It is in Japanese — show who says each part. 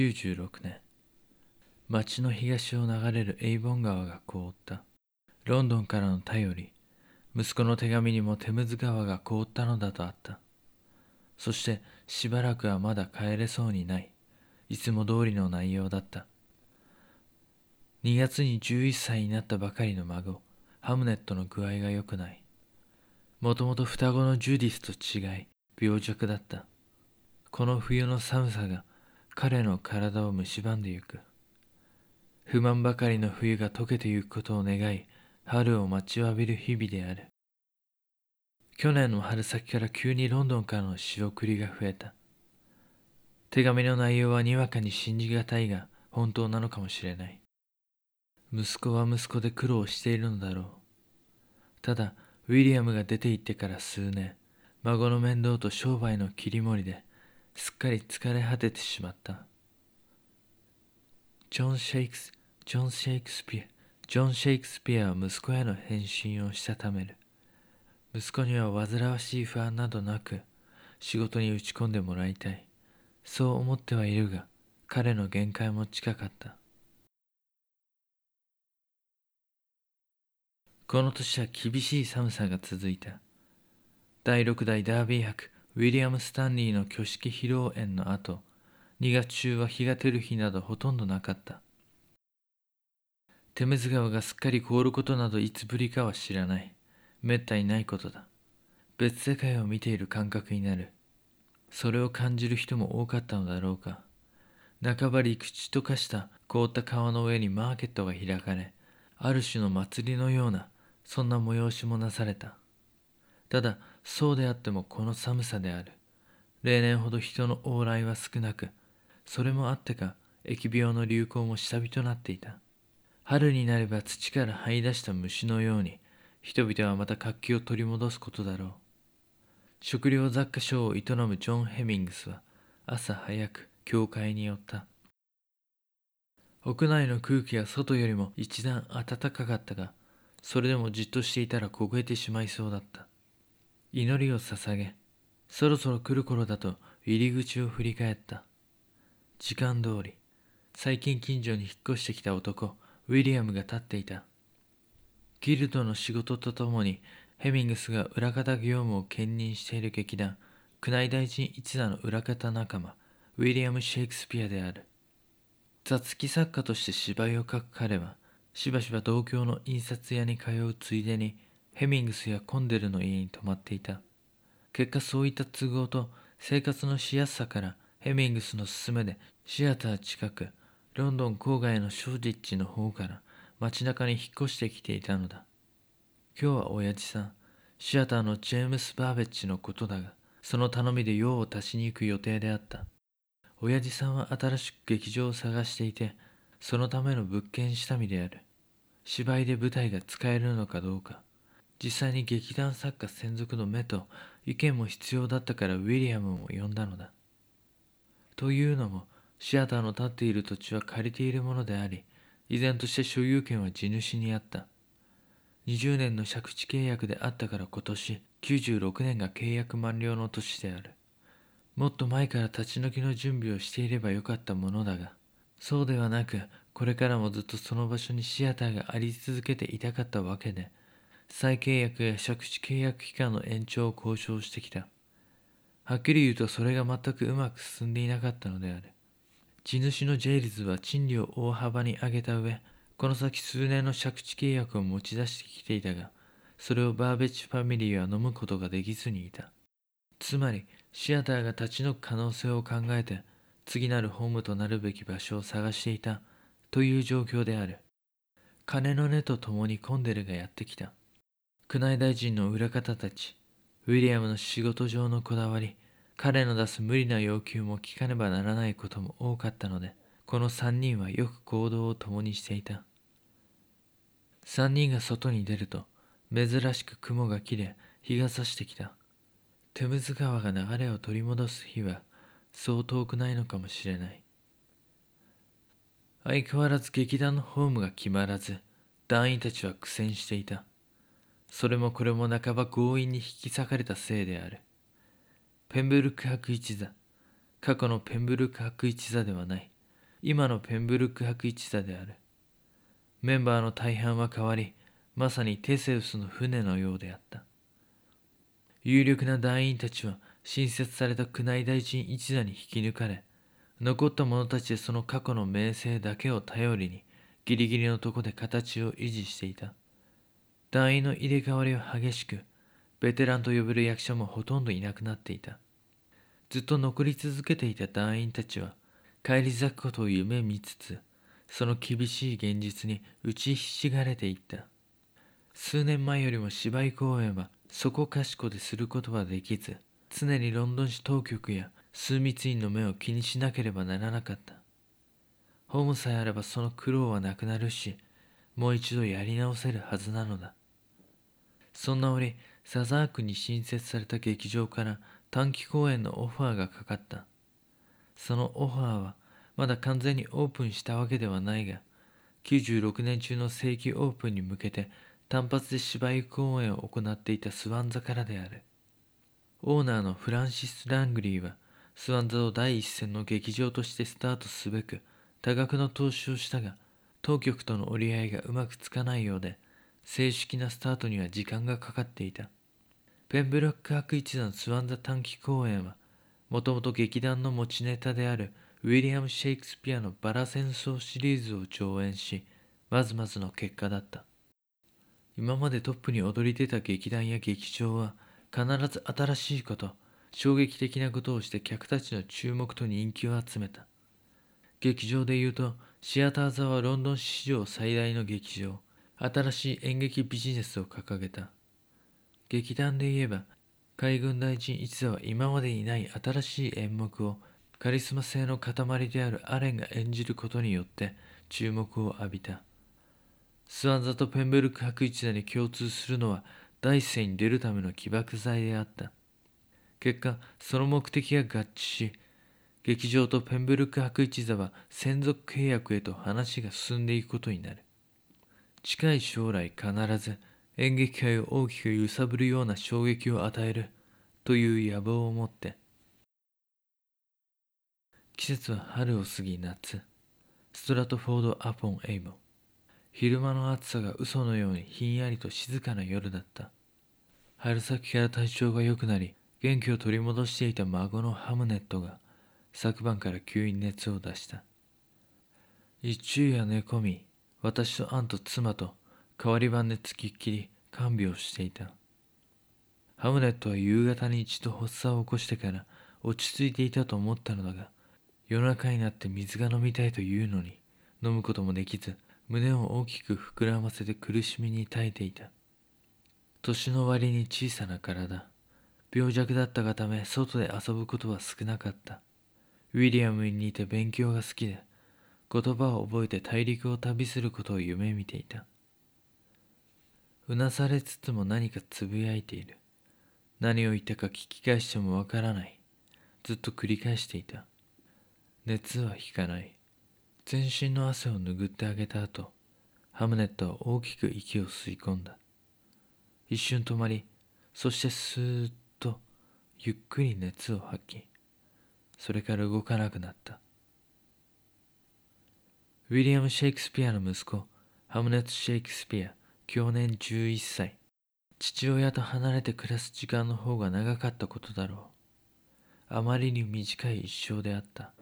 Speaker 1: 96年町の東を流れるエイボン川が凍った。ロンドンからの便り息子の手紙にもテムズ川が凍ったのだとあった。そしてしばらくはまだ帰れそうにない。いつも通りの内容だった。2月に11歳になったばかりの孫ハムネットの具合が良くない。もともと双子のジュディスと違い病弱だった。この冬の寒さが彼の体を蝕んでゆく。不満ばかりの冬が溶けてゆくことを願い春を待ちわびる日々である。去年の春先から急にロンドンからの仕送りが増えた。手紙の内容はにわかに信じがたいが本当なのかもしれない。息子は息子で苦労しているのだろう。ただウィリアムが出て行ってから数年孫の面倒と商売の切り盛りですっかり疲れ果ててしまった。ジョン・シェイクスジョン・シェイクスピアジョン・シェイクスピアは息子への返信をしたためる。息子には煩わしい不安などなく仕事に打ち込んでもらいたい。そう思ってはいるが彼の限界も近かった。この年は厳しい寒さが続いた。第6代ダービー博ウィリアム・スタンリーの挙式披露宴の後2月中は日が照る日などほとんどなかった。テムズ川がすっかり凍ることなどいつぶりかは知らない。めったにないことだ。別世界を見ている感覚になる。それを感じる人も多かったのだろうか。半ば陸地と化した凍った川の上にマーケットが開かれある種の祭りのようなそんな催しもなされた。ただそうであってもこの寒さである。例年ほど人の往来は少なくそれもあってか疫病の流行も下火となっていた。春になれば土から這い出した虫のように人々はまた活気を取り戻すことだろう。食料雑貨商を営むジョン・ヘミングスは朝早く教会に寄った。屋内の空気は外よりも一段暖かかったがそれでもじっとしていたら凍えてしまいそうだった。祈りを捧げそろそろ来る頃だと入り口を振り返った。時間通り最近近所に引っ越してきた男ウィリアムが立っていた。ギルドの仕事とともにヘミングスが裏方業務を兼任している劇団宮内大臣一座の裏方仲間ウィリアム・シェイクスピアである。雑記作家として芝居を書く彼はしばしば同郷の印刷屋に通うついでにヘミングスやコンデルの家に泊まっていた。結果そういった都合と生活のしやすさからヘミングスの勧めでシアター近くロンドン郊外のショーディッチの方から街中に引っ越してきていたのだ。今日は親父さんシアターのジェームス・バーベッジのことだがその頼みで用を足しに行く予定であった。親父さんは新しく劇場を探していてそのための物件下見である。芝居で舞台が使えるのかどうか。実際に劇団作家専属の目と意見も必要だったからウィリアムも呼んだのだ。というのもシアターの建っている土地は借りているものであり依然として所有権は地主にあった。20年の借地契約であったから今年96年が契約満了の年である。もっと前から立ち退きの準備をしていればよかったものだがそうではなくこれからもずっとその場所にシアターがあり続けていたかったわけで再契約や借地契約期間の延長を交渉してきた。はっきり言うとそれが全くうまく進んでいなかったのである。地主のジェイルズは賃料を大幅に上げた上この先数年の借地契約を持ち出してきていたがそれをバーベッジファミリーは飲むことができずにいた。つまりシアターが立ち退く可能性を考えて次なるホームとなるべき場所を探していたという状況である。金の根とともにコンデルがやってきた。宮内大臣の裏方たちウィリアムの仕事上のこだわり彼の出す無理な要求も聞かねばならないことも多かったのでこの3人はよく行動を共にしていた。3人が外に出ると珍しく雲が切れ日が差してきた。テムズ川が流れを取り戻す日はそう遠くないのかもしれない。相変わらず劇団のホームが決まらず団員たちは苦戦していた。それもこれも半ば強引に引き裂かれたせいである。ペンブルク博一座。過去のペンブルク博一座ではない。今のペンブルック博一座である。メンバーの大半は変わりまさにテセウスの船のようであった。有力な団員たちは新設された宮内大臣一座に引き抜かれ残った者たちでその過去の名声だけを頼りにギリギリのとこで形を維持していた。団員の入れ替わりは激しくベテランと呼べる役者もほとんどいなくなっていた。ずっと残り続けていた団員たちは返り咲くことを夢見つつその厳しい現実に打ちひしがれていった。数年前よりも芝居公演はそこかしこですることはできず常にロンドン市当局や枢密院の目を気にしなければならなかった。ホームさえあればその苦労はなくなるしもう一度やり直せるはずなのだ。そんな折サザークに新設された劇場から短期公演のオファーがかかった。そのオファーはまだ完全にオープンしたわけではないが96年中の正規オープンに向けて単発で芝居公演を行っていたスワン座からである。オーナーのフランシス・ラングリーはスワン座を第一線の劇場としてスタートすべく多額の投資をしたが当局との折り合いがうまくつかないようで正式なスタートには時間がかかっていた。ペンブロック博一団スワン座短期公演はもともと劇団の持ちネタであるウィリアム・シェイクスピアのバラ戦争シリーズを上演しまずまずの結果だった。今までトップに躍り出た劇団や劇場は必ず新しいこと衝撃的なことをして客たちの注目と人気を集めた。劇場で言うとシアター座はロンドン史上最大の劇場。新しい演劇ビジネスを掲げた。劇団で言えば海軍大臣一座は今までにない新しい演目をカリスマ性の塊であるアレンが演じることによって注目を浴びた。スワン座とペンブルク博一座に共通するのは第一線に出るための起爆剤であった。結果その目的が合致し劇場とペンブルク博一座は専属契約へと話が進んでいくことになる。近い将来必ず演劇界を大きく揺さぶるような衝撃を与えるという野望を持って季節は春を過ぎ夏ストラトフォード・アポン・エイモ。昼間の暑さが嘘のようにひんやりと静かな夜だった。春先から体調が良くなり元気を取り戻していた孫のハムネットが昨晩から急に熱を出した。一昼夜寝込み私とアンと妻と代わり番でつきっきり看病していた。ハムネットは夕方に一度発作を起こしてから落ち着いていたと思ったのだが夜中になって水が飲みたいというのに飲むこともできず胸を大きく膨らませて苦しみに耐えていた。年の割に小さな体。病弱だったがため外で遊ぶことは少なかった。ウィリアムに似て勉強が好きで言葉を覚えて大陸を旅することを夢見ていた。うなされつつも何かつぶやいている。何を言ったか聞き返してもわからない。ずっと繰り返していた。熱は引かない。全身の汗を拭ってあげた後ハムネットは大きく息を吸い込んだ。一瞬止まりそしてスーッとゆっくり熱を吐きそれから動かなくなった。ウィリアム・シェイクスピアの息子ハムネット・シェイクスピア去年11歳。父親と離れて暮らす時間の方が長かったことだろう。あまりに短い一生であった。